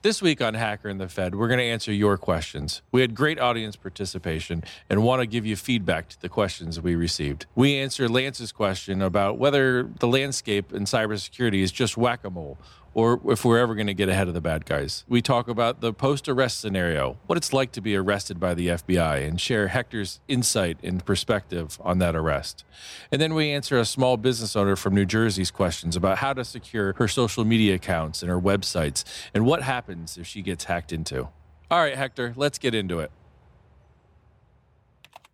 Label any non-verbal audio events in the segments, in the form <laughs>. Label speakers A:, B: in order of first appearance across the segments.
A: This week on Hacker and the Fed, we're going to answer your questions. We had great audience participation and want to give you feedback to the questions we received. We answer Lance's question about whether the landscape in cybersecurity is just whack a mole or if we're ever going to get ahead of the bad guys. We talk about the post arrest scenario, what it's like to be arrested by the FBI, and share Hector's insight and perspective on that arrest. And then we answer a small business owner from New Jersey's questions about how to secure her social media accounts and her websites and what happens if she gets hacked into. All right, Hector, let's get into it.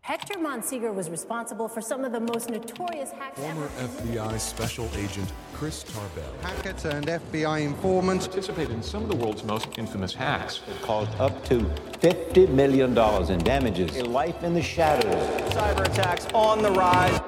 B: Hector Monsegur was responsible for some of the most notorious hacks
C: Former
B: ever.
C: FBI Special Agent Chris Tarbell.
D: Hackers and FBI informants
E: participated in some of the world's most infamous hacks.
F: That caused up to $50 million in damages. A life in the shadows.
G: Cyber attacks on the rise.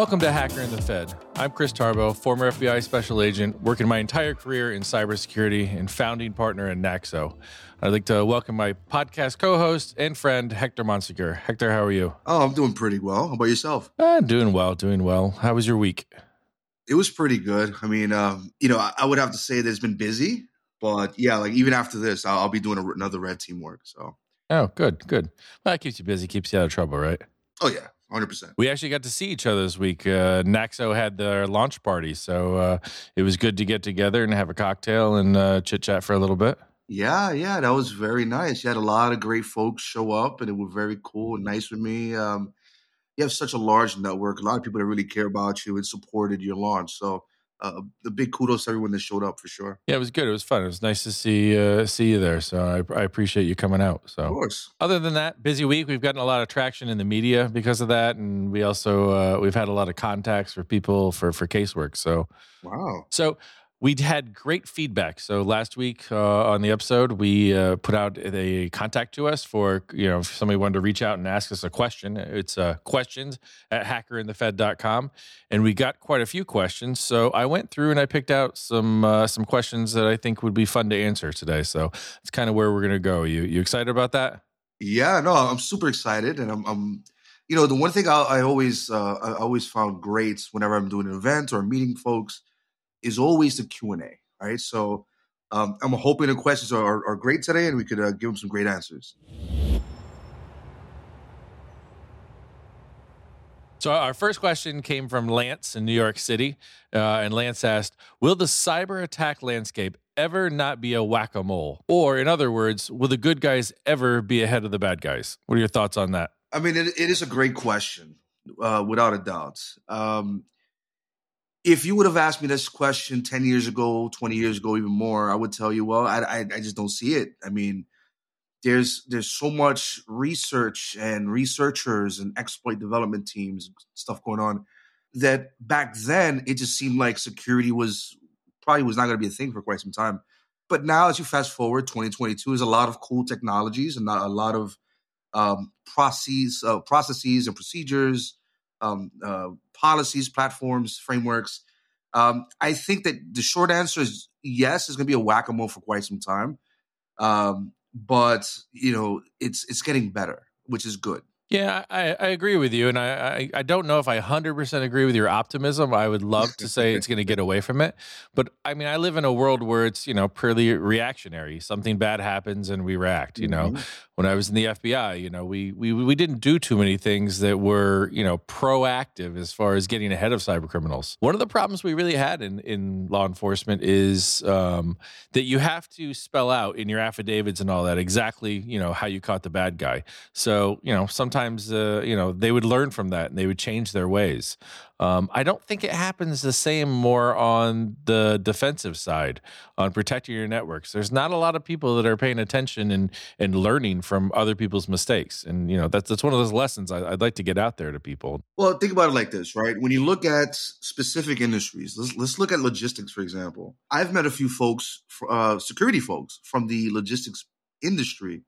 A: Welcome to Hacker and the Fed. I'm Chris Tarbell, former FBI special agent, working my entire career in cybersecurity and founding partner in Naxo. I'd like to welcome my podcast co-host and friend Hector Monsegur. Hector, how are you?
H: Oh, I'm doing pretty well. How about yourself?
A: Uh, doing well, doing well. How was your week?
H: It was pretty good. I mean, um, you know, I, I would have to say that it's been busy, but yeah, like even after this, I'll, I'll be doing a, another red team work. So,
A: Oh, good, good. Well, that keeps you busy, keeps you out of trouble, right?
H: oh yeah, hundred percent.
A: We actually got to see each other this week. Uh, Naxo had their launch party, so uh, it was good to get together and have a cocktail and uh, chit chat for a little bit.
H: Yeah, yeah, that was very nice. You had a lot of great folks show up, and it was very cool and nice with me. Um, you have such a large network, a lot of people that really care about you and supported your launch. So, uh, the big kudos to everyone that showed up for sure.
A: Yeah, it was good. It was fun. It was nice to see uh, see you there. So I, I appreciate you coming out. So Of
H: course.
A: other than that, busy week. We've gotten a lot of traction in the media because of that, and we also uh, we've had a lot of contacts for people for for casework. So
H: Wow.
A: So we had great feedback. So last week uh, on the episode, we uh, put out a contact to us for, you know, if somebody wanted to reach out and ask us a question. It's uh, questions at hackerandthefed.com. And we got quite a few questions. So I went through and I picked out some uh, some questions that I think would be fun to answer today. So it's kind of where we're going to go. You, you excited about that?
H: Yeah, no, I'm super excited, and I'm, I'm you know, the one thing I, I always, uh, I always found great whenever I'm doing an event or meeting folks is always the Q and A. Right, so um, I'm hoping the questions are, are, are great today, and we could uh, give them some great answers.
A: So our first question came from Lance in New York City, uh, and Lance asked, "Will the cyber attack landscape ever not be a whack a mole? Or, in other words, will the good guys ever be ahead of the bad guys?" What are your thoughts on that?
H: I mean, it, it is a great question, uh, without a doubt. Um, if you would have asked me this question 10 years ago, 20 years ago, even more, I would tell you, well, I, I, I just don't see it. I mean, there's there's so much research and researchers and exploit development teams stuff going on that back then it just seemed like security was probably was not going to be a thing for quite some time. But now, as you fast forward, 2022 is a lot of cool technologies and a lot of um, processes, uh, processes and procedures, um, uh, policies, platforms, frameworks. Um, I think that the short answer is yes. It's going to be a whack a mole for quite some time, um, but you know it's it's getting better, which is good.
A: Yeah, I, I agree with you, and I, I I don't know if I hundred percent agree with your optimism. I would love to say it's going to get away from it, but I mean, I live in a world where it's you know purely reactionary. Something bad happens and we react. You know,
H: Mhm.
A: when I was in the FBI, you know, we we we didn't do too many things that were you know proactive as far as getting ahead of cyber criminals. One of the problems we really had in in law enforcement is um, that you have to spell out in your affidavits and all that exactly you know how you caught the bad guy. So you know sometimes uh, you know they would learn from that and they would change their ways. Um, I don't think it happens the same more on the defensive side on protecting your networks. There's not a lot of people that are paying attention and and learning from other people's mistakes, and you know that's that's one of those lessons I, I'd like to get out there to people.
H: Well, think about it like this, right? When you look at specific industries, let's, let's look at logistics, for example. I've met a few folks, uh, security folks from the logistics industry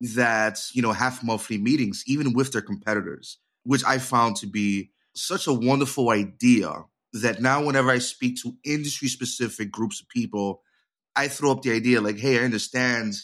H: that, you know, have monthly meetings, even with their competitors, which I found to be such a wonderful idea that now whenever I speak to industry specific groups of people, I throw up the idea like, hey, I understand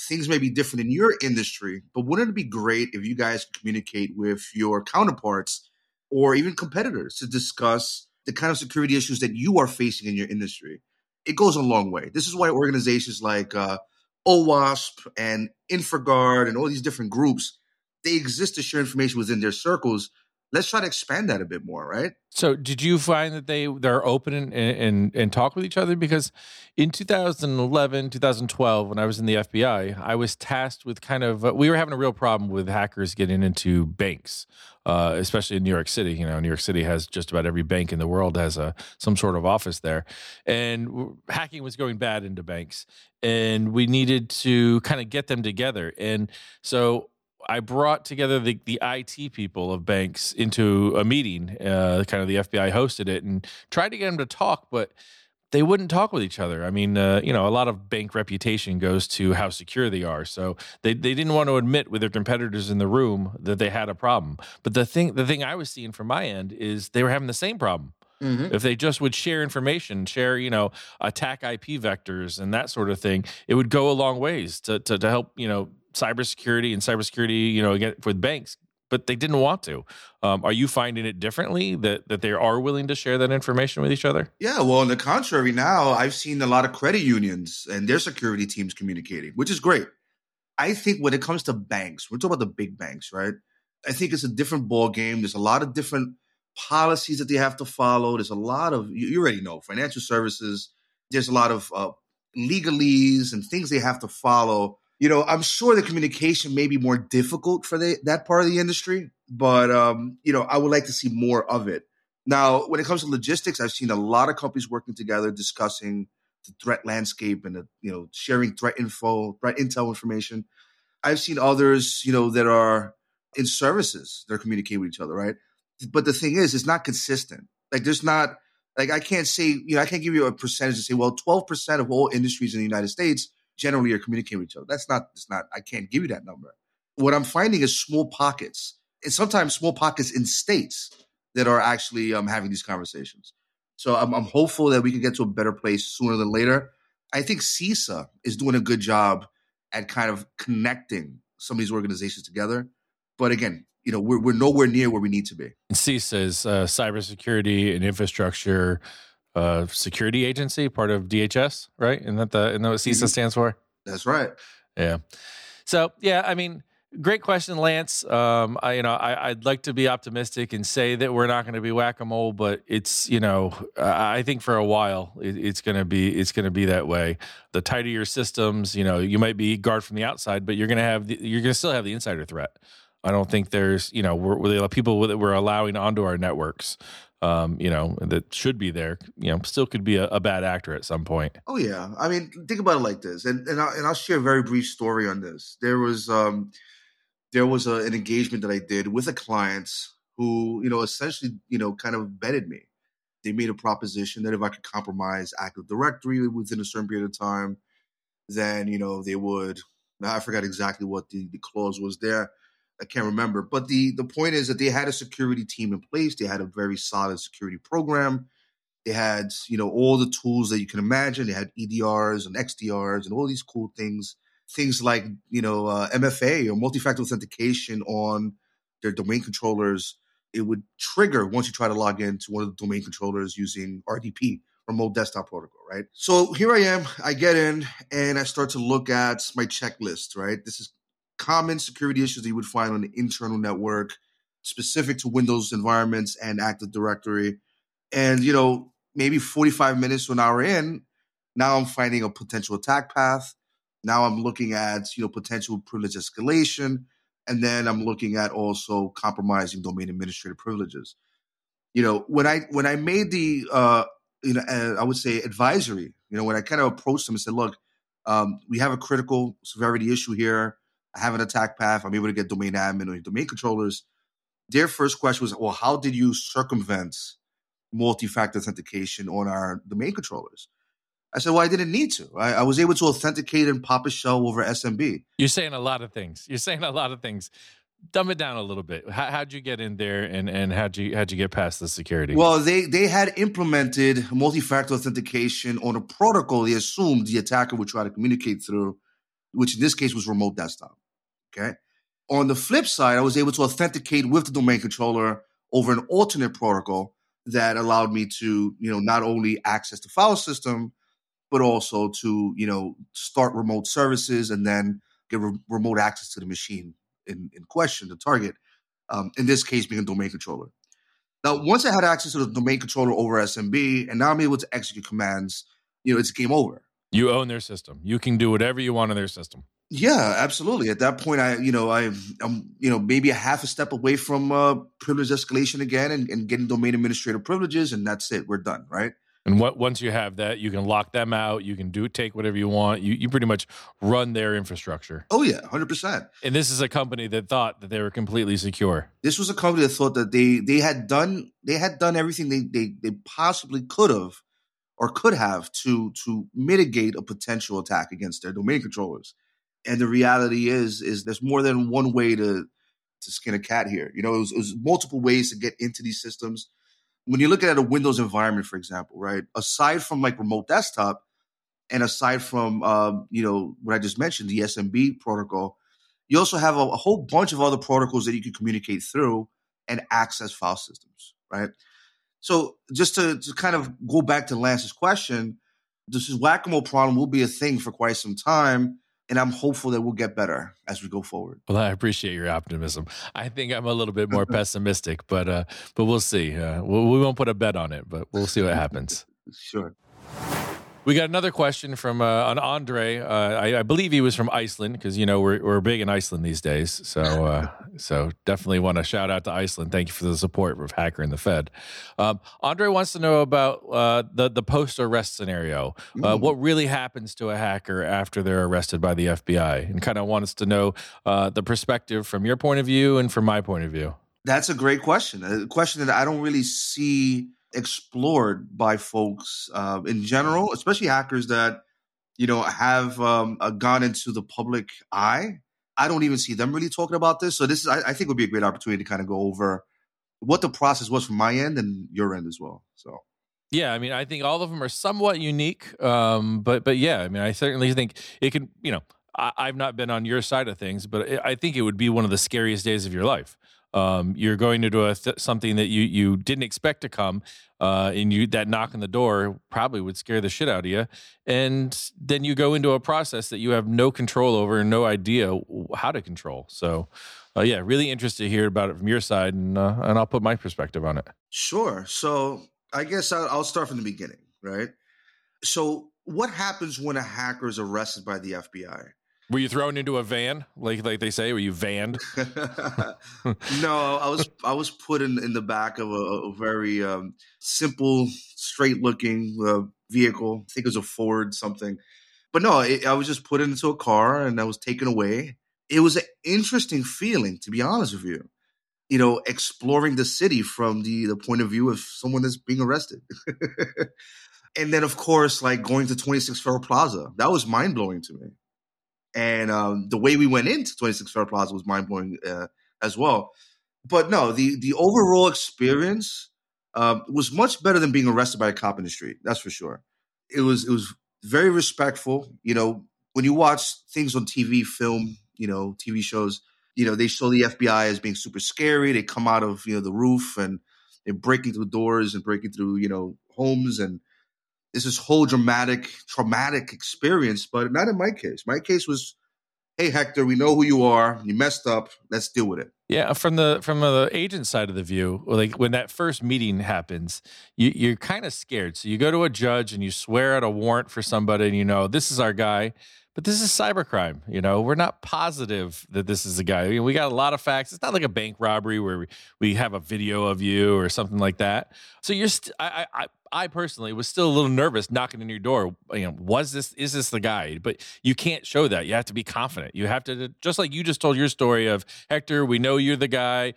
H: things may be different in your industry, but wouldn't it be great if you guys communicate with your counterparts or even competitors to discuss the kind of security issues that you are facing in your industry? It goes a long way. This is why organizations like uh, OWASP and InfraGard and all these different groups they exist to share information within their circles let's try to expand that a bit more, right?
A: So, did you find that they they're open and and, and talk with each other? Because in 2011, 2012, when I was in the FBI, I was tasked with kind of uh, we were having a real problem with hackers getting into banks, uh, especially in New York City. You know, New York City has just about every bank in the world has a some sort of office there, and hacking was going bad into banks, and we needed to kind of get them together, and so I brought together the, the IT people of banks into a meeting. Uh, kind of the FBI hosted it and tried to get them to talk, but they wouldn't talk with each other. I mean, uh, you know, a lot of bank reputation goes to how secure they are. So they, they didn't want to admit with their competitors in the room that they had a problem. But the thing the thing I was seeing from my end is they were having the same problem. Mm-hmm. If they just would share information, share, you know, attack IP vectors and that sort of thing, it would go a long ways to, to, to help, you know, cybersecurity and cybersecurity, you know, again with banks, but they didn't want to. Um, are you finding it differently that that they are willing to share that information with each other?
H: Yeah, well, on the contrary, now I've seen a lot of credit unions and their security teams communicating, which is great. I think when it comes to banks, we're talking about the big banks, right? I think it's a different ball game. There's a lot of different policies that they have to follow. There's a lot of you already know financial services. There's a lot of uh, legalese and things they have to follow you know, I'm sure the communication may be more difficult for the, that part of the industry, but um, you know, I would like to see more of it. Now, when it comes to logistics, I've seen a lot of companies working together, discussing the threat landscape and the, you know sharing threat info, threat intel information. I've seen others, you know, that are in services they're communicating with each other, right? But the thing is, it's not consistent. Like, there's not like I can't say, you know, I can't give you a percentage to say, well, 12% of all industries in the United States generally are communicating with each other. That's not, it's not, I can't give you that number. What I'm finding is small pockets, and sometimes small pockets in states that are actually um, having these conversations. So I'm, I'm hopeful that we can get to a better place sooner than later. I think CISA is doing a good job at kind of connecting some of these organizations together. But again, you know, we're, we're nowhere near where we need to be.
A: And CISA is uh, cybersecurity and infrastructure uh, security agency, part of DHS, right? And that the and that what CISA mm-hmm. stands for?
H: That's right.
A: Yeah. So yeah, I mean, great question, Lance. Um, I you know I, would like to be optimistic and say that we're not going to be whack a mole, but it's you know I think for a while it, it's going to be it's going to be that way. The tighter your systems, you know, you might be guard from the outside, but you're going to have the, you're going to still have the insider threat. I don't think there's, you know, we're, we're people that we're allowing onto our networks um, you know, that should be there, you know, still could be a, a, bad actor at some point.
H: Oh yeah, I mean, think about it like this, and and, I, and I'll share a very brief story on this. There was um, there was a, an engagement that I did with a client who, you know, essentially, you know, kind of betted me. They made a proposition that if I could compromise Active Directory within a certain period of time, then you know they would. I forgot exactly what the, the clause was there I can't remember. But the the point is that they had a security team in place. They had a very solid security program. They had, you know, all the tools that you can imagine. They had EDRs and XDRs and all these cool things. Things like, you know, uh, MFA or multi-factor authentication on their domain controllers. It would trigger once you try to log into one of the domain controllers using RDP, remote desktop protocol, right? So here I am. I get in and I start to look at my checklist, right? This is common security issues that you would find on the internal network specific to Windows environments and Active Directory. And, you know, maybe 45 minutes to an hour in, now I'm finding a potential attack path. Now I'm looking at, you know, potential privilege escalation. And then I'm looking at also compromising domain administrator privileges. You know, when I when I made the uh, you know, uh, I would say advisory, you know, when I kind of approached them and said, look, um, we have a critical severity issue here I have an attack path. I'm able to get domain admin or domain controllers. Their first question was, well, how did you circumvent multi-factor authentication on our domain controllers? I said, well, I didn't need to. I, I, was able to authenticate and pop a shell over SMB.
A: You're saying a lot of things. You're saying a lot of things. Dumb it down a little bit. How, would you get in there, and, and how'd you how'd you get past the security?
H: Well, they they had implemented multi-factor authentication on a protocol they assumed the attacker would try to communicate through which in this case was remote desktop. Okay. On the flip side, I was able to authenticate with the domain controller over an alternate protocol that allowed me to, you know, not only access the file system, but also to, you know, start remote services and then get re- remote access to the machine in, in question, the target. Um, in this case, being a domain controller. Now, once I had access to the domain controller over SMB, and now I'm able to execute commands, you know, it's game over.
A: You own their system. You can do whatever you want in their system.
H: Yeah, absolutely. At that point, I, you know, I, I'm, you know, maybe a half a step away from uh, privilege escalation again and, and getting domain administrator privileges, and that's it. We're done, right?
A: And what once you have that, you can lock them out. You can do take whatever you want. You you pretty much run their infrastructure.
H: Oh yeah, hundred percent.
A: And this is a company that thought that they were completely secure.
H: This was a company that thought that they they had done they had done everything they they, they possibly could have or could have to to mitigate a potential attack against their domain controllers. And the reality is is there's more than one way to to skin a cat here. You know, it was, it was multiple ways to get into these systems when you look at a Windows environment, for example, right? Aside from like remote desktop, and aside from um, you know what I just mentioned, the SMB protocol, you also have a, a, whole bunch of other protocols that you can communicate through and access file systems, right? So just to, to kind of go back to Lance's question, this is whack-a-mole problem will be a thing for quite some time and I'm hopeful that we'll get better as we go forward.
A: Well, I appreciate your optimism. I think I'm a little bit more <laughs> pessimistic, but uh, but we'll see. Uh, we, we won't put a bet on it, but we'll see what happens. <laughs>
H: sure.
A: We got another question from uh, an Andre. Uh, I, I, believe he was from Iceland because you know we're we're big in Iceland these days. So uh, <laughs> so definitely want to shout out to Iceland. Thank you for the support of Hacker and the Fed. Um, Andre wants to know about uh, the the post arrest scenario. Uh, mm. What really happens to a hacker after they're arrested by the FBI, and kind of wants to know uh, the perspective from your point of view and from my point of view.
H: That's a great question. A question that I don't really see explored by folks uh, in general, especially hackers that you know have um, uh, gone into the public eye. I don't even see them really talking about this. So this is, I, I think, would be a great opportunity to kind of go over what the process was from my end and your end as well. So.
A: Yeah, I mean, I think all of them are somewhat unique, um, but but yeah, I mean, I certainly think it can. You know, I, have not been on your side of things, but I think it would be one of the scariest days of your life. Um, you're going to do a th- something that you you didn't expect to come, uh, and you that knock on the door probably would scare the shit out of you, and then you go into a process that you have no control over and no idea how to control. So, uh, yeah, really interested to hear about it from your side, and uh, and I'll put my perspective on it.
H: Sure. So I guess I'll, I'll start from the beginning, right? So what happens when a hacker is arrested by the FBI?
A: Were you thrown into a van, like like they say? Were you vanned? <laughs>
H: no, I was I was put in, in the back of a, a very um, simple, straight looking uh, vehicle. I think it was a Ford something, but no, it, I was just put into a car and I was taken away. It was an interesting feeling, to be honest with you. You know, exploring the city from the the point of view of someone that's being arrested. <laughs> and then, of course, like going to 26 Federal Plaza, that was mind blowing to me and um, the way we went into 26 Fed Plaza was mind blowing uh, as well. But no, the the overall experience uh, was much better than being arrested by a cop in the street. That's for sure. It was it was very respectful. You know, when you watch things on TV, film, you know, TV shows, you know, they show the FBI as being super scary. They come out of you know the roof and they're breaking through doors and breaking through you know homes and it's this whole dramatic, traumatic experience, but not in my case. My case was, hey Hector, we know who you are. You messed up. Let's deal with it.
A: Yeah, from the from the agent side of the view, like when that first meeting happens, you, you're kind of scared. So you go to a judge and you swear out a warrant for somebody, and you know this is our guy but this is cybercrime. You know, we're not positive that this is a guy. I mean, we got a lot of facts. It's not like a bank robbery where we, we have a video of you or something like that. So you're, st- I, I, I personally was still a little nervous knocking on your door. You know, was this, is this the guy? But you can't show that. You have to be confident. You have to, just like you just told your story of Hector, we know you're the guy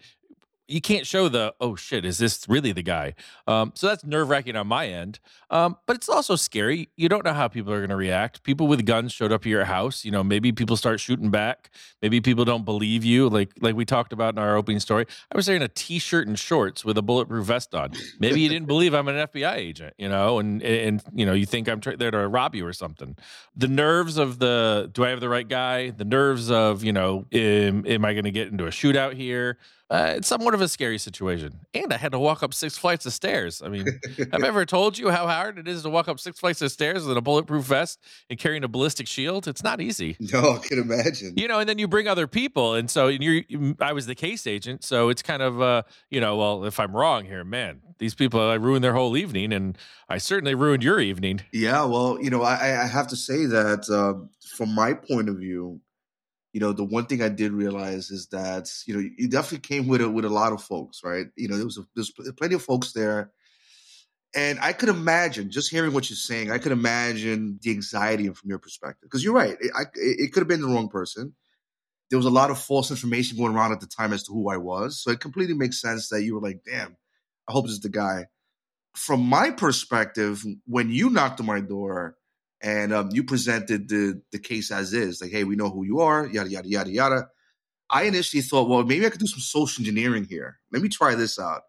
A: you can't show the oh shit is this really the guy? Um, so that's nerve wracking on my end. Um, but it's also scary. You don't know how people are going to react. People with guns showed up at your house you know maybe people start shooting back. Maybe people don't believe you. Like like we talked about in our opening story i was wearing a t-shirt and shorts with a bulletproof vest on. Maybe you didn't believe i'm an fbi agent you know and and you know you think i'm there to rob you or something. The nerves of the do i have the right guy? The nerves of you know am, am i going to get into a shootout here uh, it's somewhat of a scary situation. And I had to walk up six flights of stairs. I mean, I've ever told you how hard it is to walk up six flights of stairs with a bulletproof vest and carrying a ballistic shield? It's not easy. <laughs>
H: No, I can imagine.
A: You know, and then you bring other people. And so you're, I was the case agent. So it's kind of, uh, you know, well, if I'm wrong here, man, these people, I ruined their whole evening. And I certainly ruined your evening.
H: Yeah. Well, you know, I, I have to say that uh, from my point of view, you know, the one thing I did realize is that you know you definitely came with it with a lot of folks, right? You know, there was a, there's plenty of folks there, and I could imagine just hearing what you're saying. I could imagine the anxiety from your perspective because you're right. It, I, it could have been the wrong person. There was a lot of false information going around at the time as to who I was, so it completely makes sense that you were like, "Damn, I hope this is the guy." From my perspective, when you knocked on my door and um, you presented the the case as is, like, hey, we know who you are, yada yada yada yada. I initially thought, well, maybe I could do some social engineering here. Let me try this out.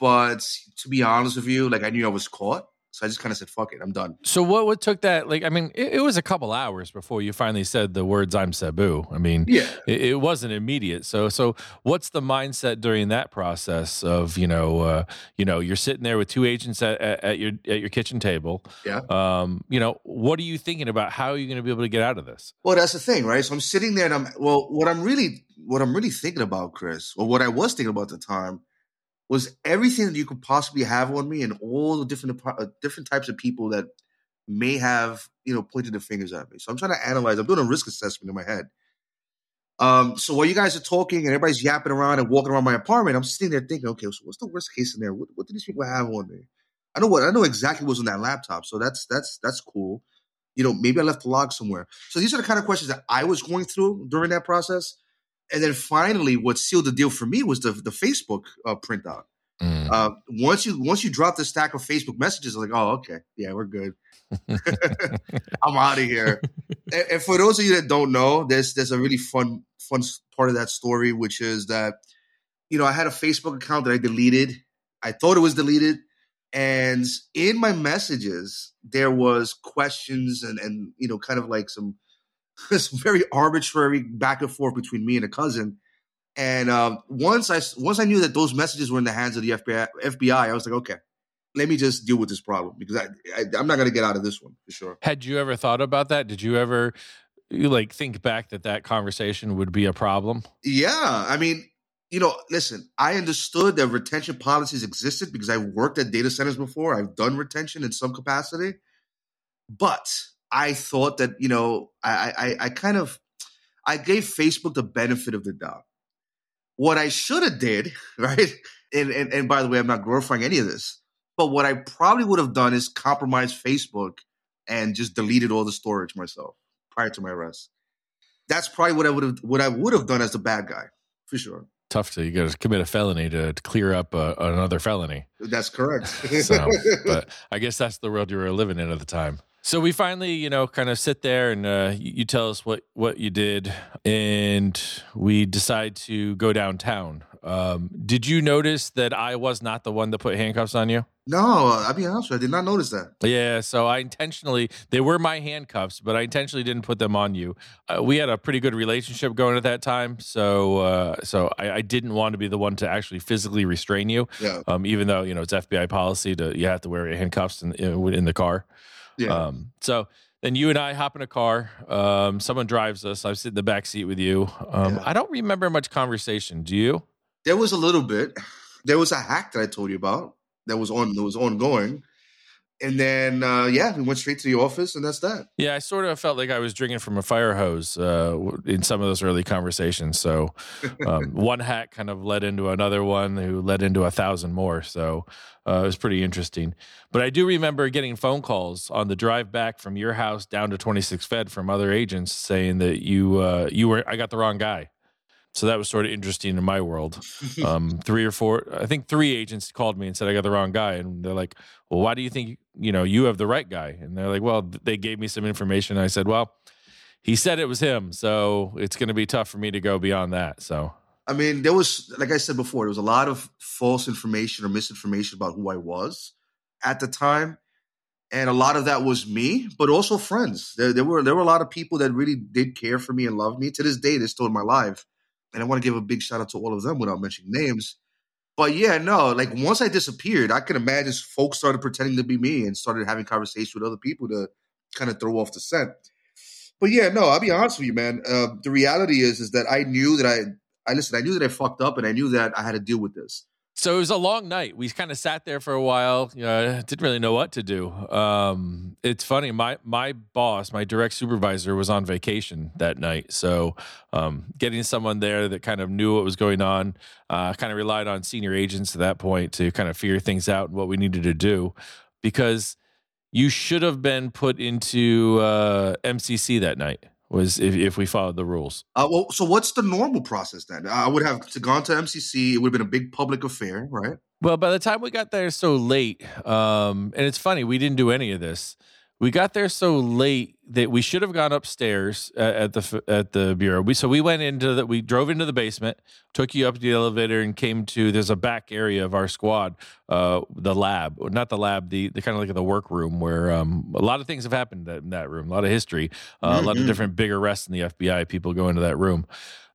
H: But to be honest with you, like I knew I was caught. So I just kind of said, "Fuck it, I'm done."
A: So what what took that? Like, I mean, it, it was a couple hours before you finally said the words "I'm Sabu." I mean,
H: yeah,
A: it, it, wasn't immediate. So so what's the mindset during that process of you know uh, you know you're sitting there with two agents at, at, at, your at your kitchen table.
H: Yeah.
A: Um, you know, what are you thinking about? How are you going to be able to get out of this?
H: Well, that's the thing, right? So I'm sitting there, and I'm well. What I'm really what I'm really thinking about, Chris, or what I was thinking about at the time was everything that you could possibly have on me and all the different uh, different types of people that may have you know pointed their fingers at me. So I'm trying to analyze. I'm doing a risk assessment in my head. Um, so while you guys are talking and everybody's yapping around and walking around my apartment, I'm sitting there thinking, okay, so what's the worst case scenario? What, what do these people have on me? I know what I know exactly what's on that laptop, so that's that's that's cool. You know, maybe I left the log somewhere. So these are the kind of questions that I was going through during that process. And then finally, what sealed the deal for me was the the Facebook uh, printout. Mm. Uh, once you once you drop the stack of Facebook messages, like, oh, okay, yeah, we're good. <laughs> I'm out of here. <laughs> and, and, for those of you that don't know, there's there's a really fun fun part of that story, which is that you know I had a Facebook account that I deleted. I thought it was deleted, and in my messages there was questions and and you know kind of like some <laughs> some very arbitrary back and forth between me and a cousin and um, once I once I knew that those messages were in the hands of the FBI, FBI, I was like, okay, let me just deal with this problem because I, I am not going to get out of this one for sure.
A: Had you ever thought about that? Did you ever you like think back that that conversation would be a problem?
H: Yeah, I mean, you know, listen, I understood that retention policies existed because I've worked at data centers before. I've done retention in some capacity, but I thought that you know, I I, I kind of I gave Facebook the benefit of the doubt. What I should have did, <laughs> right? And, and and by the way, I'm not glorifying any of this, but what I probably would have done is compromise Facebook and just deleted all the storage myself prior to my arrest. That's probably what I would have what I would have done as a bad guy, for sure.
A: Tough to you got to commit a felony to, to clear up uh, another felony.
H: That's correct.
A: so, <laughs> but I guess that's the world you were living in at the time. So we finally, you know, kind of sit there and uh, you tell us what what you did, and we decide to go downtown. Um, did you notice that I was not the one that put handcuffs on you?
H: No, I'll be honest, I did not notice that.
A: Yeah, so I intentionally they were my handcuffs, but I intentionally didn't put them on you. Uh, we had a pretty good relationship going at that time, so uh, so I, I, didn't want to be the one to actually physically restrain you.
H: Yeah.
A: Um, even though you know it's FBI policy to you have to wear handcuffs in in the car.
H: Yeah.
A: Um, so then you and I hop in a car. Um, someone drives us. I sit in the back seat with you. Um, yeah. I don't remember much conversation. Do you?
H: There was a little bit. There was a hack that I told you about that was on that was ongoing and then uh, yeah, we went straight to the office, and that's that.
A: Yeah, I sort of felt like I was drinking from a fire hose uh, in some of those early conversations. So <laughs> um, one hack kind of led into another one, who led into a thousand more. So uh, it was pretty interesting. But I do remember getting phone calls on the drive back from your house down to 26 Fed from other agents saying that you uh, you were I got the wrong guy. So that was sort of interesting in my world. <laughs> Um, three or four, I think three agents called me and said I got the wrong guy, and they're like, "Well, why do you think you know you have the right guy?" And they're like, "Well, they gave me some information." I said, "Well, he said it was him, so it's going to be tough for me to go beyond that." So
H: I mean, there was, like I said before, there was a lot of false information or misinformation about who I was at the time, and a lot of that was me, but also friends. There, there were there were a lot of people that really did care for me and love me. To this day, they're still in my life, and I want to give a big shout out to all of them without mentioning names. But yeah, no, like once I disappeared, I can imagine folks started pretending to be me and started having conversations with other people to kind of throw off the scent. But yeah, no, I'll be honest with you, man. Uh, the reality is, is that I knew that I I listen, I knew that I fucked up and I knew that I had to deal with this.
A: So it was a long night. We kind of sat there for a while. You know, didn't really know what to do. Um, it's funny. My my boss, my direct supervisor, was on vacation that night. So um, getting someone there that kind of knew what was going on, uh, kind of relied on senior agents at that point to kind of figure things out and what we needed to do, because you should have been put into uh, MCC that night was if, if we followed the rules.
H: Uh, well, so what's the normal process then? I would have to gone to MCC. It would have been a big public affair, right?
A: Well, by the time we got there so late, um, and it's funny, we didn't do any of this. We got there so late that we should have gone upstairs at, at the at the bureau. We so we went into the we drove into the basement, took you up the elevator, and came to there's a back area of our squad, uh, the lab, not the lab, the the kind of like the workroom where um, a lot of things have happened in that room, a lot of history, uh, mm-hmm. a lot of different big arrests in the FBI. People go into that room,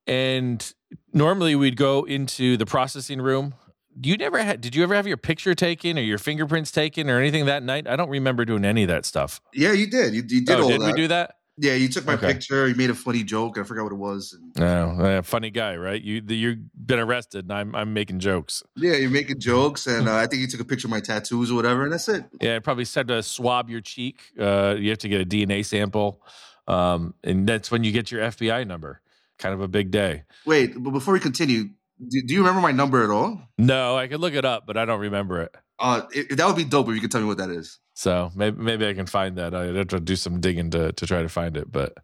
A: and normally we'd go into the processing room you never had did you ever have your picture taken or your fingerprints taken or anything that night? I don't remember doing any of that stuff.
H: Yeah you did. You, you did oh, all
A: did
H: that.
A: we do that?
H: Yeah you took my okay. picture. You made a funny joke. I forgot what it was
A: and, oh, funny guy right? You you've been arrested. And i'm, I'm making jokes.
H: Yeah you're making jokes and uh, i think you took a picture of my tattoos or whatever and that's it.
A: Yeah i probably said to swab your cheek. Uh, you have to get a dna sample um, and that's when you get your fbi number. Kind of a big day.
H: Wait but before we continue do, do, you remember my number at all?
A: No, I could look it up, but I don't remember it.
H: Uh, it, that would be dope if you could tell me what that is.
A: So maybe maybe I can find that. I have to do some digging to to try to find it. But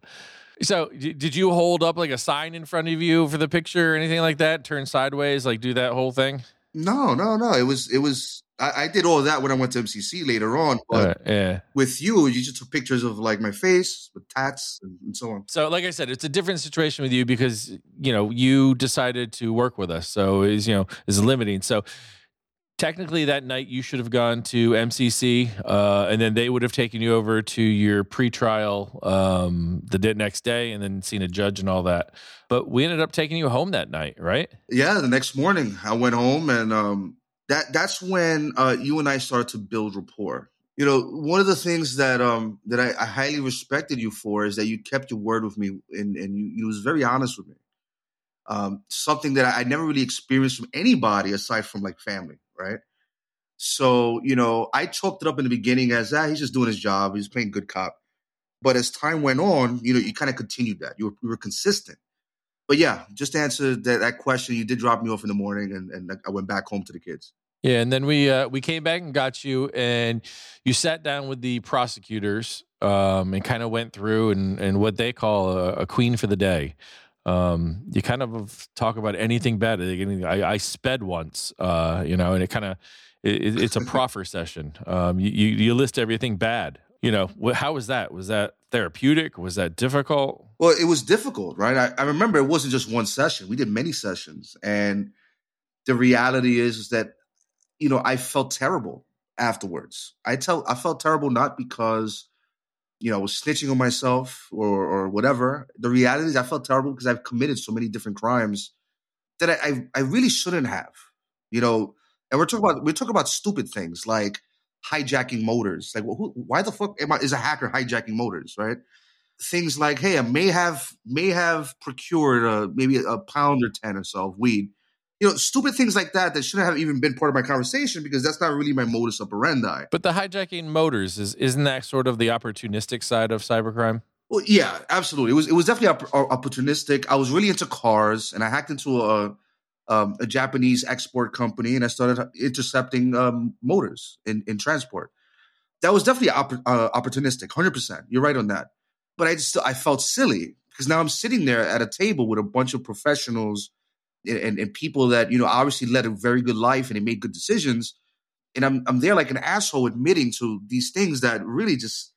A: so did you hold up like a sign in front of you for the picture or anything like that? Turn sideways, like do that whole thing?
H: No, no, no. It was it was I, I, did all that when I went to MCC later on. But
A: right, yeah.
H: with you, you just took pictures of like my face with tats and, and, so on.
A: So, like I said, it's a different situation with you because you know you decided to work with us, so is you know is limiting. So technically, that night you should have gone to MCC, uh, and then they would have taken you over to your pretrial um, the next day, and then seen a judge and all that. But we ended up taking you home that night, right?
H: Yeah, the next morning I went home and. Um, that that's when uh, you and I started to build rapport. You know, one of the things that um, that I, I, highly respected you for is that you kept your word with me, and, and you, you was very honest with me. Um, something that I, I never really experienced from anybody aside from like family, right? So you know, I chalked it up in the beginning as ah, he's just doing his job, he's playing good cop. But as time went on, you know, you kind of continued that. You were, you were consistent. But yeah, just to answer that, that question, you did drop me off in the morning, and, and I went back home to the kids.
A: Yeah, and then we uh, we came back and got you, and you sat down with the prosecutors um, and kind of went through and and what they call a, a queen for the day. Um, you kind of talk about anything bad. I, I sped once, uh, you know, and it kind of it, it's a <laughs> proffer session. Um, you, you list everything bad. You know, how was that? Was that therapeutic? Was that difficult?
H: Well, it was difficult, right? I, I remember it wasn't just one session. We did many sessions, and the reality is, is that you know, I felt terrible afterwards. I tell I felt terrible not because you know I was snitching on myself or or whatever. The reality is I felt terrible because I've committed so many different crimes that I I, I really shouldn't have. You know, and we're talking about we're talking about stupid things like hijacking motors. Like, well, who, why the fuck am I, is a hacker hijacking motors? Right? Things like, hey, I may have may have procured a, maybe a pound or ten or so of weed you know, stupid things like that that shouldn't have even been part of my conversation because that's not really my modus operandi.
A: But the hijacking motors is isn't that sort of the opportunistic side of cybercrime?
H: Well, yeah, absolutely. It was it was definitely opp- opportunistic. I was really into cars, and I hacked into a um, a Japanese export company, and I started intercepting um, motors in in transport. That was definitely opp- uh, opportunistic, hundred percent. You're right on that. But I just I felt silly because now I'm sitting there at a table with a bunch of professionals and, and, people that you know obviously led a very good life and they made good decisions, and I'm I'm there like an asshole admitting to these things that really just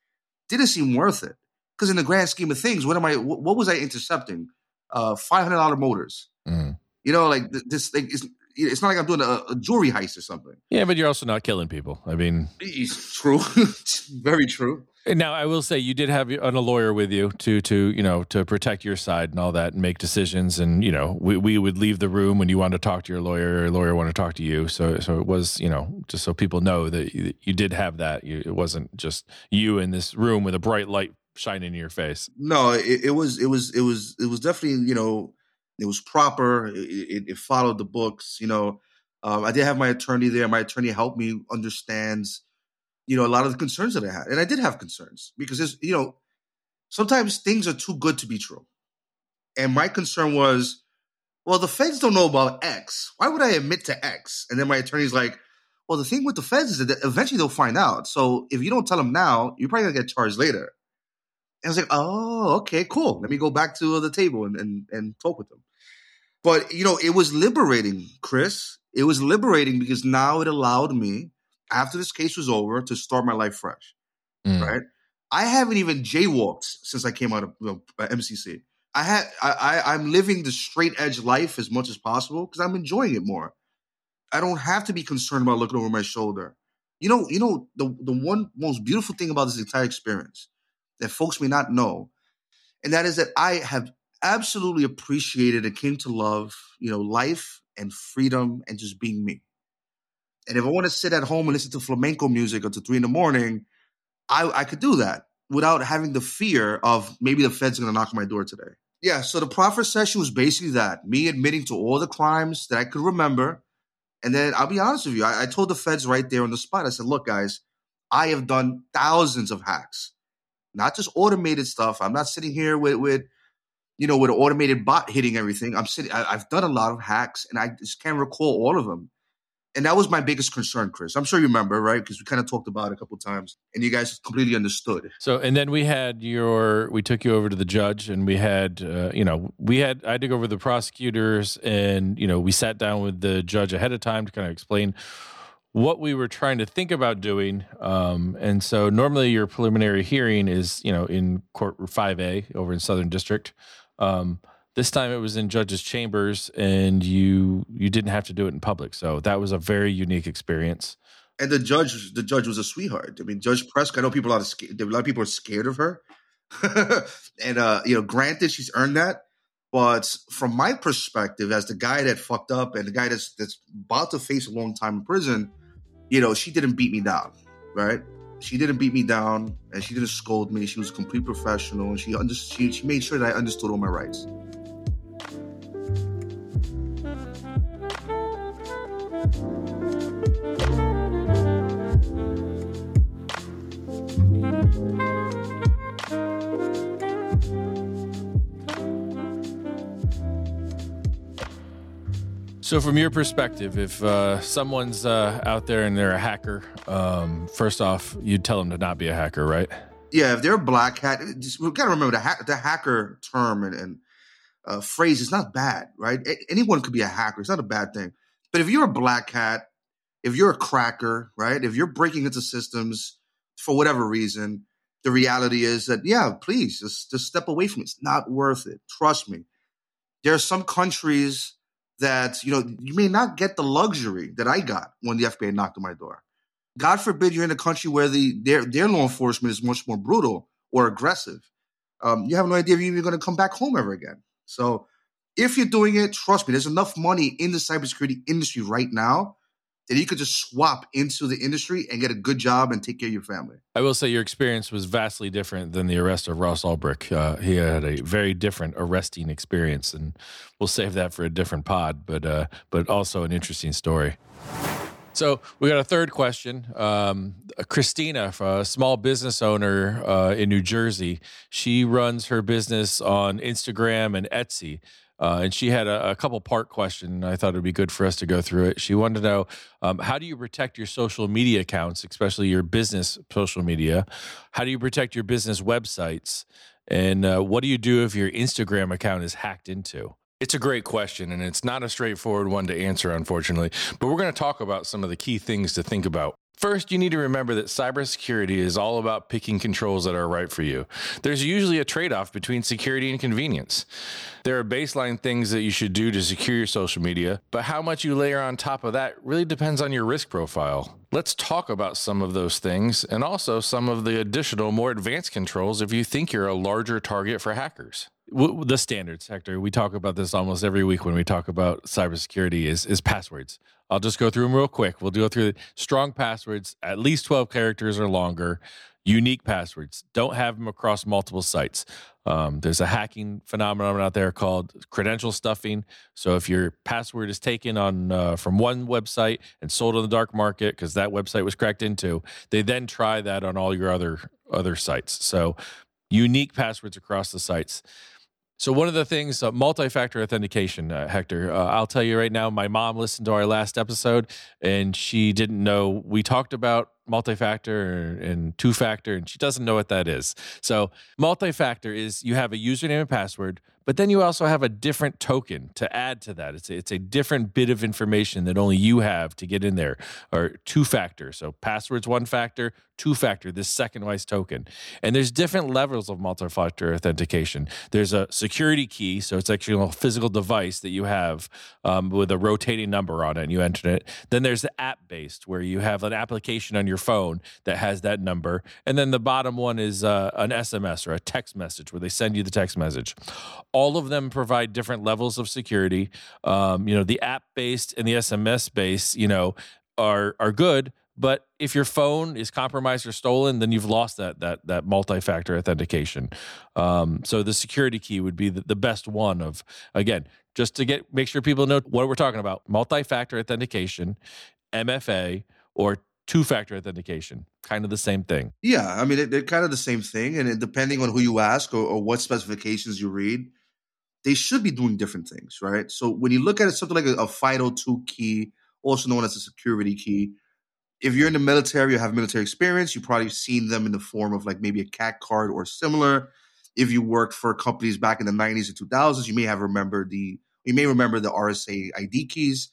H: didn't seem worth it. Because in the grand scheme of things, what am I? What, what was I intercepting? Uh, Five hundred dollar motors.
A: Mm.
H: You know, like th- this thing is. It's not like I'm doing a, a jewelry heist or something.
A: Yeah, but you're also not killing people. I mean,
H: It's true, <laughs> very true.
A: Now, I will say you did have a lawyer with you to to you know to protect your side and all that and make decisions. And you know, we, we would leave the room when you wanted to talk to your lawyer, or lawyer wanted to talk to you. So so it was you know just so people know that you, you did have that. You, it wasn't just you in this room with a bright light shining in your face.
H: No, it, it was it was it was it was definitely you know it was proper. It, it, it followed the books. You know, um, I did have my attorney there. My attorney helped me understand you know a lot of the concerns that I had, and I did have concerns because there's you know sometimes things are too good to be true, and my concern was. Well, the feds don't know about X. Why would I admit to X? And then my attorney's like, well, the thing with the feds is that eventually they'll find out. So if you don't tell them now, you're probably gonna get charged later. And I was like, oh, okay, cool. Let me go back to the table and, and, and talk with them. But, you know, it was liberating, Chris. It was liberating because now it allowed me, after this case was over, to start my life fresh,
A: Mm.
H: right? I haven't even jaywalked since I came out of you know, MCC. I had I, I I'm living the straight edge life as much as possible because I'm enjoying it more. I don't have to be concerned about looking over my shoulder. You know, you know the the one most beautiful thing about this entire experience that folks may not know, and that is that I have absolutely appreciated and came to love, you know, life and freedom and just being me. And if I want to sit at home and listen to flamenco music until three in the morning, I, I could do that without having the fear of maybe the Fed's are going to knock on my door today. Yeah, so the proffer session was basically that me admitting to all the crimes that I could remember. And then I'll be honest with you, I, I told the feds right there on the spot, I said, look, guys, I have done thousands of hacks, not just automated stuff. I'm not sitting here with, with you know, with an automated bot hitting everything. I'm sitting, I, I've done a lot of hacks and I just can't recall all of them. And that was my biggest concern, Chris. I'm sure you remember, right? Because we kind of talked about it a couple times and you guys completely understood.
A: So and then we had your we took you over to the judge and we had uh, you know we had I had to go over the prosecutors and you know we sat down with the judge ahead of time to kind of explain what we were trying to think about doing. Um, and so normally your preliminary hearing is you know in court 5A over in Southern District. Um, this time it was in judge's chambers and you you didn't have to do it in public. So that was a very unique experience.
H: And the judge, the judge was a sweetheart. I mean, Judge Preska. I know people a lot of a lot of people are scared of her, <laughs> and uh, you know, granted, she's earned that. But from my perspective, as the guy that fucked up and the guy that's that's about to face a long time in prison, you know, she didn't beat me down, right? She didn't beat me down, and she didn't scold me. She was a complete professional, and she under, she, she made sure that I understood all my rights.
A: So, from your perspective, if uh, someone's uh, out there and they're a hacker, um, first off, you'd tell them to not be a hacker, right?
H: Yeah, if they're a black hat, just, we got to remember the ha- the hacker term and, and uh, phrase is not bad, right? A- anyone could be a hacker; it's not a bad thing. But if you're a black hat, if you're a cracker, right? If you're breaking into systems for whatever reason, the reality is that yeah, please just just step away from it. It's not worth it. Trust me. There are some countries that you know you may not get the luxury that I got when the FBI knocked on my door. God forbid you're in a country where the their their law enforcement is much more brutal or aggressive. Um, you have no idea if you're even going to come back home ever again. So if you're doing it, trust me, there's enough money in the cybersecurity industry right now that you could just swap into the industry and get a good job and take care of your family.
A: I will say your experience was vastly different than the arrest of Ross Ulbricht. Uh, he had a very different arresting experience, and we'll save that for a different pod. But uh, but also an interesting story. So we got a third question. Um, Christina, a small business owner uh, in New Jersey, she runs her business on Instagram and Etsy. Uh, and she had a, a couple part question. I thought it'd be good for us to go through it. She wanted to know um, how do you protect your social media accounts, especially your business social media? How do you protect your business websites? And uh, what do you do if your Instagram account is hacked into? It's a great question, and it's not a straightforward one to answer, unfortunately. But we're going to talk about some of the key things to think about. First, you need to remember that cybersecurity is all about picking controls that are right for you. There's usually a trade off between security and convenience. There are baseline things that you should do to secure your social media, but how much you layer on top of that really depends on your risk profile. Let's talk about some of those things and also some of the additional, more advanced controls if you think you're a larger target for hackers the standards, Hector. We talk about this almost every week when we talk about cybersecurity. Is is passwords? I'll just go through them real quick. We'll go through strong passwords, at least twelve characters or longer. Unique passwords. Don't have them across multiple sites. Um, there's a hacking phenomenon out there called credential stuffing. So if your password is taken on uh, from one website and sold on the dark market because that website was cracked into, they then try that on all your other other sites. So unique passwords across the sites. So one of the things, uh, multi-factor authentication, uh, Hector. Uh, I'll tell you right now. My mom listened to our last episode, and she didn't know we talked about multi-factor and two-factor, and she doesn't know what that is. So multi-factor is you have a username and password but then you also have a different token to add to that. It's a, it's a different bit of information that only you have to get in there, or two factor. So passwords one factor, two factor, this second wise token. And there's different levels of multi factor authentication. There's a security key, so it's actually a physical device that you have um, with a rotating number on it, and you enter it. Then there's the app based, where you have an application on your phone that has that number. And then the bottom one is uh, an SMS or a text message where they send you the text message all of them provide different levels of security. Um, you know, the app based and the SMS based, you know, are are good. But if your phone is compromised or stolen, then you've lost that that that multi-factor authentication. Um, so the security key would be the, the best one of again, just to get make sure people know what we're talking about: multi-factor authentication, MFA, or two-factor authentication. Kind of the same thing.
H: Yeah, I mean they're kind of the same thing, and depending on who you ask or, or what specifications you read, they should be doing different things, right? So when you look at it, something like a, a FIDO2 key, also known as a security key, if you're in the military or have military experience, you've probably seen them in the form of like maybe a CAC card or similar. If you worked for companies back in the 90s or 2000s, you may have remembered the you may remember the RSA ID keys.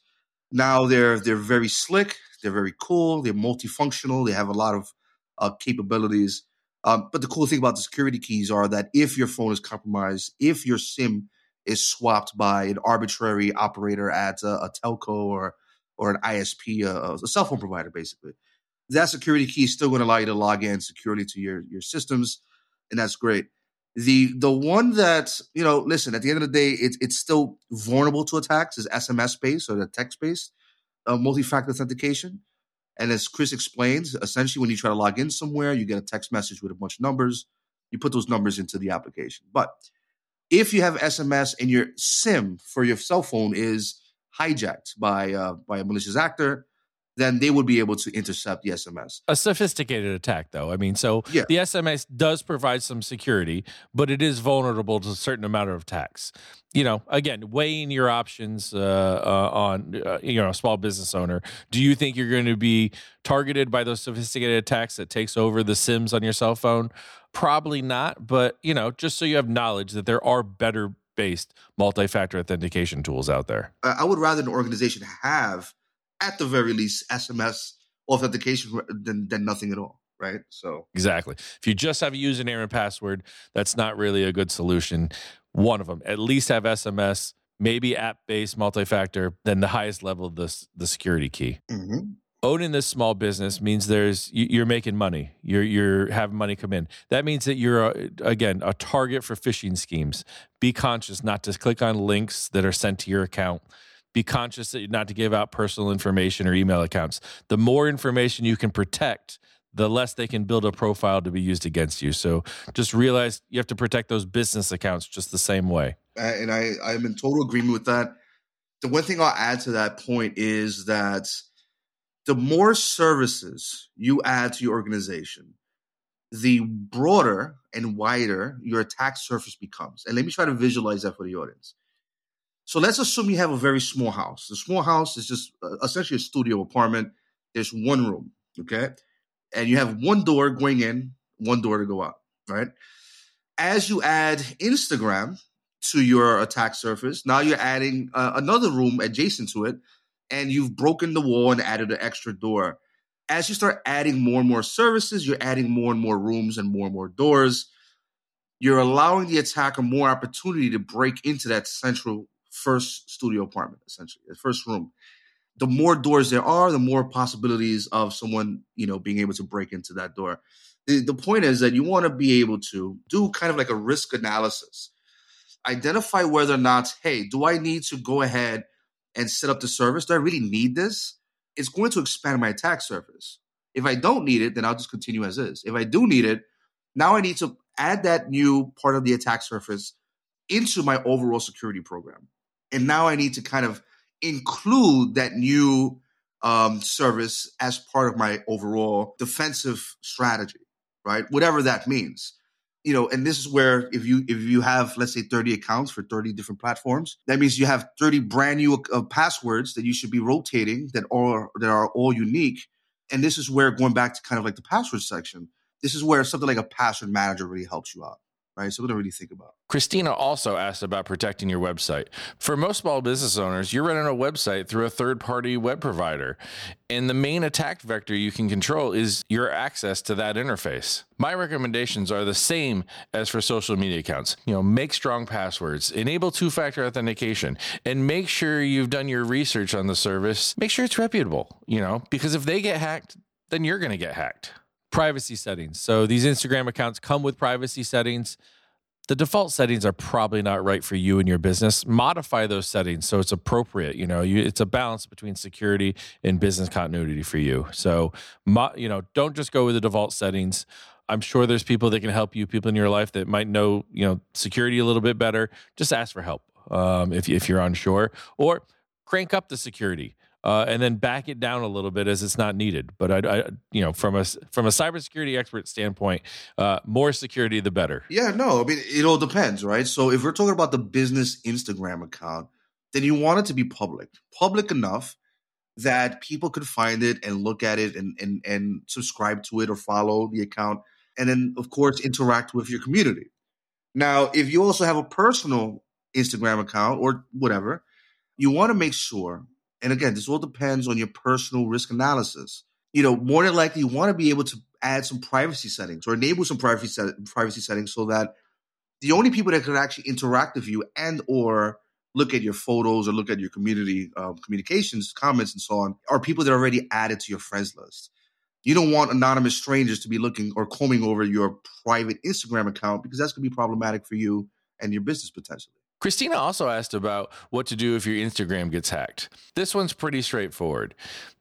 H: Now they're they're very slick, they're very cool, they're multifunctional, they have a lot of uh, capabilities. Um, but the cool thing about the security keys are that if your phone is compromised, if your SIM is swapped by an arbitrary operator at a, a telco or or an ISP, a, a, cell phone provider, basically. That security key is still going to allow you to log in securely to your your systems, and that's great. The the one that you know, listen, at the end of the day, it's it's still vulnerable to attacks is SMS based or the text based uh, multi factor authentication. And as Chris explains, essentially, when you try to log in somewhere, you get a text message with a bunch of numbers. You put those numbers into the application, but if you have SMS and your SIM for your cell phone is hijacked by uh, by a malicious actor, then they would be able to intercept the SMS.
A: A sophisticated attack, though. I mean, so yeah. the SMS does provide some security, but it is vulnerable to a certain amount of attacks. You know, again, weighing your options uh, uh, on uh, you know a small business owner. Do you think you're going to be targeted by those sophisticated attacks that takes over the SIMs on your cell phone? Probably not, but you know, just so you have knowledge that there are better based multi-factor authentication tools out there.
H: I would rather an organization have at the very least SMS authentication than, than nothing at all right? So
A: exactly. If you just have a username and password, that's not really a good solution. One of them, at least have SMS, maybe app-based multi-factor, then the highest level of the the security key. Mm-hmm owning this small business means there's you're making money you're you're having money come in that means that you're a, again a target for phishing schemes be conscious not to click on links that are sent to your account be conscious that not to give out personal information or email accounts the more information you can protect the less they can build a profile to be used against you so just realize you have to protect those business accounts just the same way
H: and i i'm in total agreement with that the one thing i'll add to that point is that the more services you add to your organization, the broader and wider your attack surface becomes. And let me try to visualize that for the audience. So let's assume you have a very small house. The small house is just uh, essentially a studio apartment. There's one room, okay? And you have one door going in, one door to go out, right? As you add Instagram to your attack surface, now you're adding uh, another room adjacent to it, and you've broken the wall and added an extra door. As you start adding more and more services, you're adding more and more rooms and more and more doors. You're allowing the attacker more opportunity to break into that central first studio apartment, essentially, the first room. The more doors there are, the more possibilities of someone, you know, being able to break into that door. The, the point is that you want to be able to do kind of like a risk analysis, identify whether or not, hey, do I need to go ahead and set up the service? Do I really need this? It's going to expand my attack surface. If I don't need it, then I'll just continue as is. If I do need it, now I need to add that new part of the attack surface into my overall security program. And now I need to kind of include that new um, service as part of my overall defensive strategy, right? Whatever that means. You know, and this is where if you if you have let's say 30 accounts for 30 different platforms, that means you have 30 brand new uh, passwords that you should be rotating that are that are all unique. And this is where going back to kind of like the password section, this is where something like a password manager really helps you out right? Something to really think about.
A: Christina also asked about protecting your website. For most small business owners, you're running a website through a third party web provider, and the main attack vector you can control is your access to that interface. My recommendations are the same as for social media accounts. You know, make strong passwords, enable two factor authentication, and make sure you've done your research on the service. Make sure it's reputable, you know, because if they get hacked, then you're going to get hacked privacy settings. So these Instagram accounts come with privacy settings. The default settings are probably not right for you and your business. Modify those settings so it's appropriate. You know, you, it's a balance between security and business continuity for you. So, mo, you know, don't just go with the default settings. I'm sure there's people that can help you, people in your life that might know, you know, security a little bit better. Just ask for help um, if if you're unsure, or crank up the security uh, and then back it down a little bit as it's not needed. But I, I you know, from a from a cybersecurity expert standpoint, uh, more security the better.
H: Yeah, no, I mean it all depends, right? So if we're talking about the business Instagram account, then you want it to be public, public enough that people could find it and look at it and and and subscribe to it or follow the account, and then of course interact with your community. Now, if you also have a personal Instagram account or whatever, you want to make sure and again, this all depends on your personal risk analysis. You know, more than likely, you want to be able to add some privacy settings or enable some privacy set, privacy settings so that the only people that can actually interact with you and or look at your photos or look at your community um, communications, comments, and so on are people that are already added to your friends list. You don't want anonymous strangers to be looking or combing over your private Instagram account because that's going to be problematic for you and your business potentially.
A: Christina also asked about what to do if your Instagram gets hacked. This one's pretty straightforward.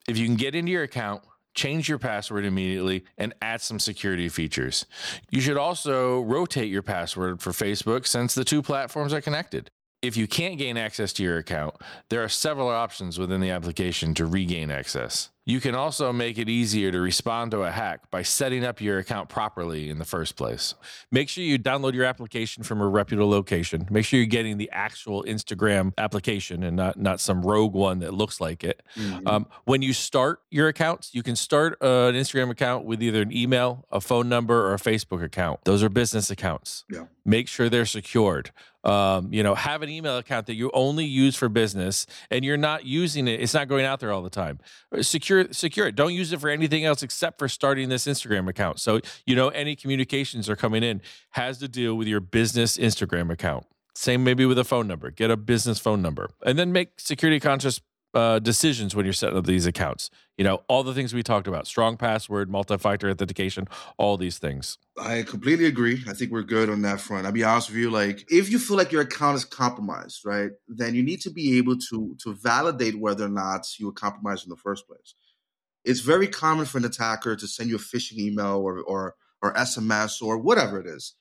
A: If you can get into your account, change your password immediately, and add some security features. You should also rotate your password for Facebook since the two platforms are connected. If you can't gain access to your account, there are several options within the application to regain access. You can also make it easier to respond to a hack by setting up your account properly in the first place. Make sure you download your application from a reputable location. Make sure you're getting the actual Instagram application and not, not some rogue one that looks like it. Mm-hmm. Um, when you start your accounts, you can start uh, an Instagram account with either an email, a phone number, or a Facebook account. Those are business accounts.
H: Yeah.
A: Make sure they're secured. Um, you know, have an email account that you only use for business and you're not using it. It's not going out there all the time. Secure secure it. Don't use it for anything else except for starting this Instagram account. So you know any communications are coming in has to deal with your business Instagram account. Same maybe with a phone number. Get a business phone number, and then make security conscious uh, decisions when you're setting up these accounts. You know, all the things we talked about strong password, multi factor authentication, all these things.
H: I completely agree. I think we're good on that front. I'll be honest with you. Like, if you feel like your account is compromised, right, then you need to be able to to validate whether or not you were compromised in the first place. It's very common for an attacker to send you a phishing email or or, or SMS or whatever it is,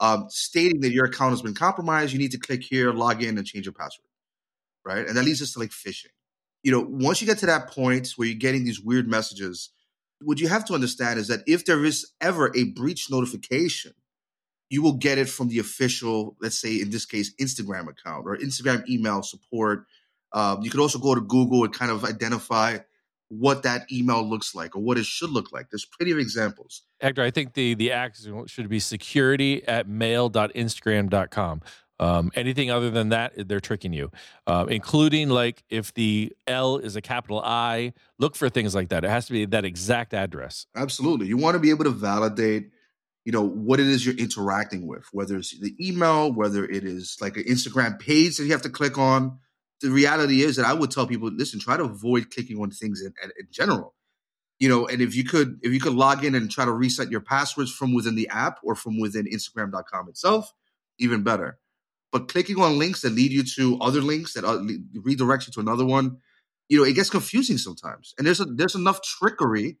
H: um, stating that your account has been compromised. You need to click here, log in, and change your password, right? And that leads us to like phishing you know, once you get to that point where you're getting these weird messages, what you have to understand is that if there is ever a breach notification, you will get it from the official, let's say in this case, Instagram account or Instagram email support. Um, you could also go to Google and kind of identify what that email looks like or what it should look like. There's plenty of examples.
A: Hector, I think the the action should be security at mail.instagram.com. Um, anything other than that, they're tricking you, uh, including like if the L is a capital I, look for things like that. It has to be that exact address.
H: Absolutely. You want to be able to validate, you know, what it is you're interacting with, whether it's the email, whether it is like an Instagram page that you have to click on. The reality is that I would tell people, listen, try to avoid clicking on things in, in general. You know, and if you could, if you could log in and try to reset your passwords from within the app or from within Instagram.com itself, even better but clicking on links that lead you to other links that uh, redirect you to another one, you know, it gets confusing sometimes. And there's a, there's enough trickery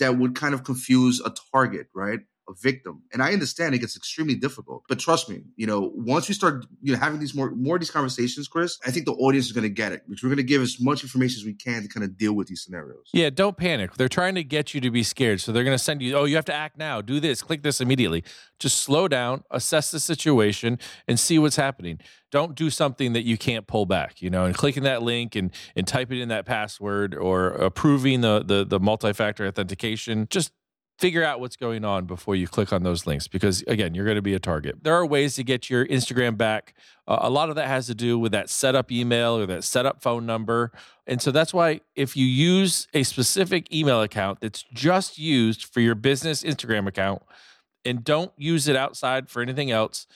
H: that would kind of confuse a target, right? A victim. And I understand it gets extremely difficult. But trust me, you know, once we start you know having these more more of these conversations, Chris, I think the audience is going to get it. Which we're going to give as much information as we can to kind of deal with these scenarios.
A: Yeah, don't panic. They're trying to get you to be scared. So they're going to send you, "Oh, you have to act now. Do this. Click this immediately." Just slow down, assess the situation and see what's happening. Don't do something that you can't pull back, you know, and clicking that link and and typing in that password or approving the the the multi-factor authentication. Just figure out what's going on before you click on those links because again you're going to be a target. There are ways to get your instagram back. Uh, a lot of that has to do with that setup email or that setup phone number. And so that's why if you use a specific email account that's just used for your business instagram account and don't use it outside for anything else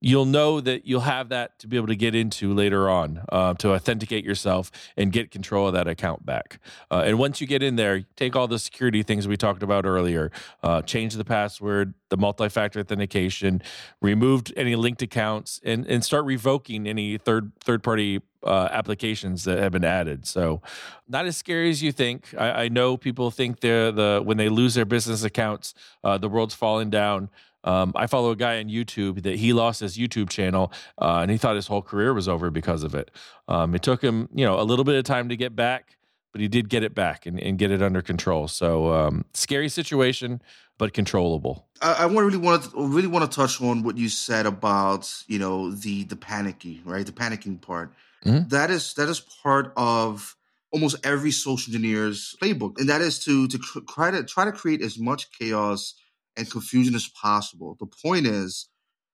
A: you'll know that you'll have that to be able to get into later on uh, to authenticate yourself and get control of that account back. Uh, and once you get in there, take all the security things we talked about earlier, uh, change the password, the multi-factor authentication, removed any linked accounts, and and start revoking any third third party uh, applications that have been added. So, not as scary as you think. I, I know people think they're the when they lose their business accounts, uh, the world's falling down. Um, I follow a guy on YouTube that he lost his YouTube channel, uh, and he thought his whole career was over because of it. Um, it took him, you know, a little bit of time to get back, but he did get it back and, and get it under control. So um, scary situation, but controllable.
H: I, I really want to really want to touch on what you said about you know the the panicky right, the panicking part. Mm-hmm. That is that is part of almost every social engineer's playbook, and that is to to try to try to create as much chaos and confusion as possible. The point is,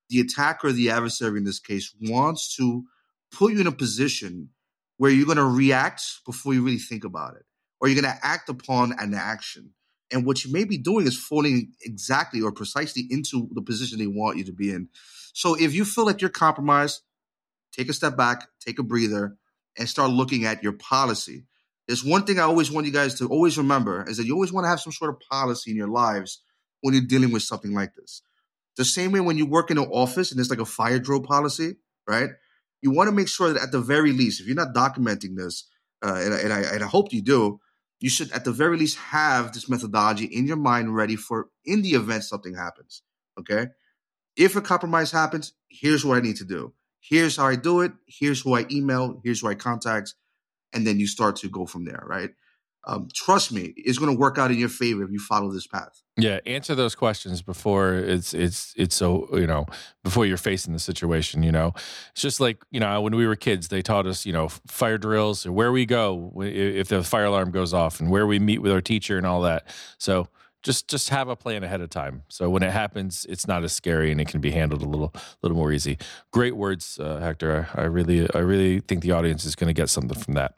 H: the attacker, the adversary in this case, wants to put you in a position where you're going to react before you really think about it, or you're going to act upon an action. And what you may be doing is falling exactly or precisely into the position they want you to be in. So if you feel like you're compromised, take a step back, take a breather, and start looking at your policy. There's one thing I always want you guys to always remember is that you always want to have some sort of policy in your lives when you're dealing with something like this. The same way when you work in an office and there's like a fire drill policy, right? You want to make sure that at the very least, if you're not documenting this, uh, and, and, I, and I hope you do, you should at the very least have this methodology in your mind ready for in the event something happens. Okay. If a compromise happens, here's what I need to do. Here's how I do it. Here's who I email. Here's who I contact. And then you start to go from there, right? Um, trust me, it's going to work out in your favor if you follow this path.
A: Yeah, answer those questions before it's it's it's so you know before you're facing the situation. You know, it's just like you know when we were kids, they taught us you know fire drills where we go if the fire alarm goes off and where we meet with our teacher and all that. So just just have a plan ahead of time. So when it happens, it's not as scary and it can be handled a little little more easy. Great words, uh, Hector. I really I really think the audience is going to get something from that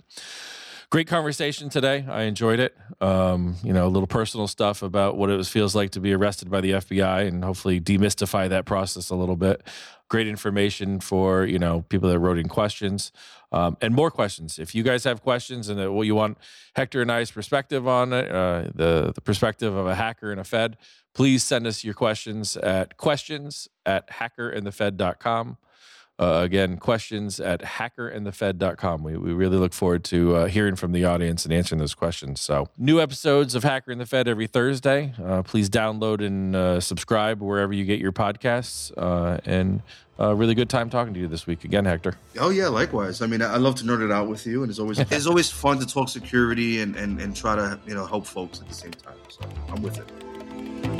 A: great conversation today. I enjoyed it. Um, you know, a little personal stuff about what it feels like to be arrested by the FBI, and hopefully demystify that process a little bit. Great information for you know people that wrote in questions um, and more questions. If you guys have questions and what you want Hector and I's perspective on it, uh, the the perspective of a hacker and a Fed, please send us your questions at questions at hackerandthefed.com. Uh, again, questions at hackerandthefed.com. We, we really look forward to uh, hearing from the audience and answering those questions. So, new episodes of Hacker and the Fed every Thursday. Uh, please download and uh, subscribe wherever you get your podcasts. Uh, and a really good time talking to you this week again, Hector.
H: Oh yeah, likewise. I mean, I love to nerd it out with you, and it's always <laughs> it's always fun to talk security and, and and try to you know help folks at the same time. So I'm with it.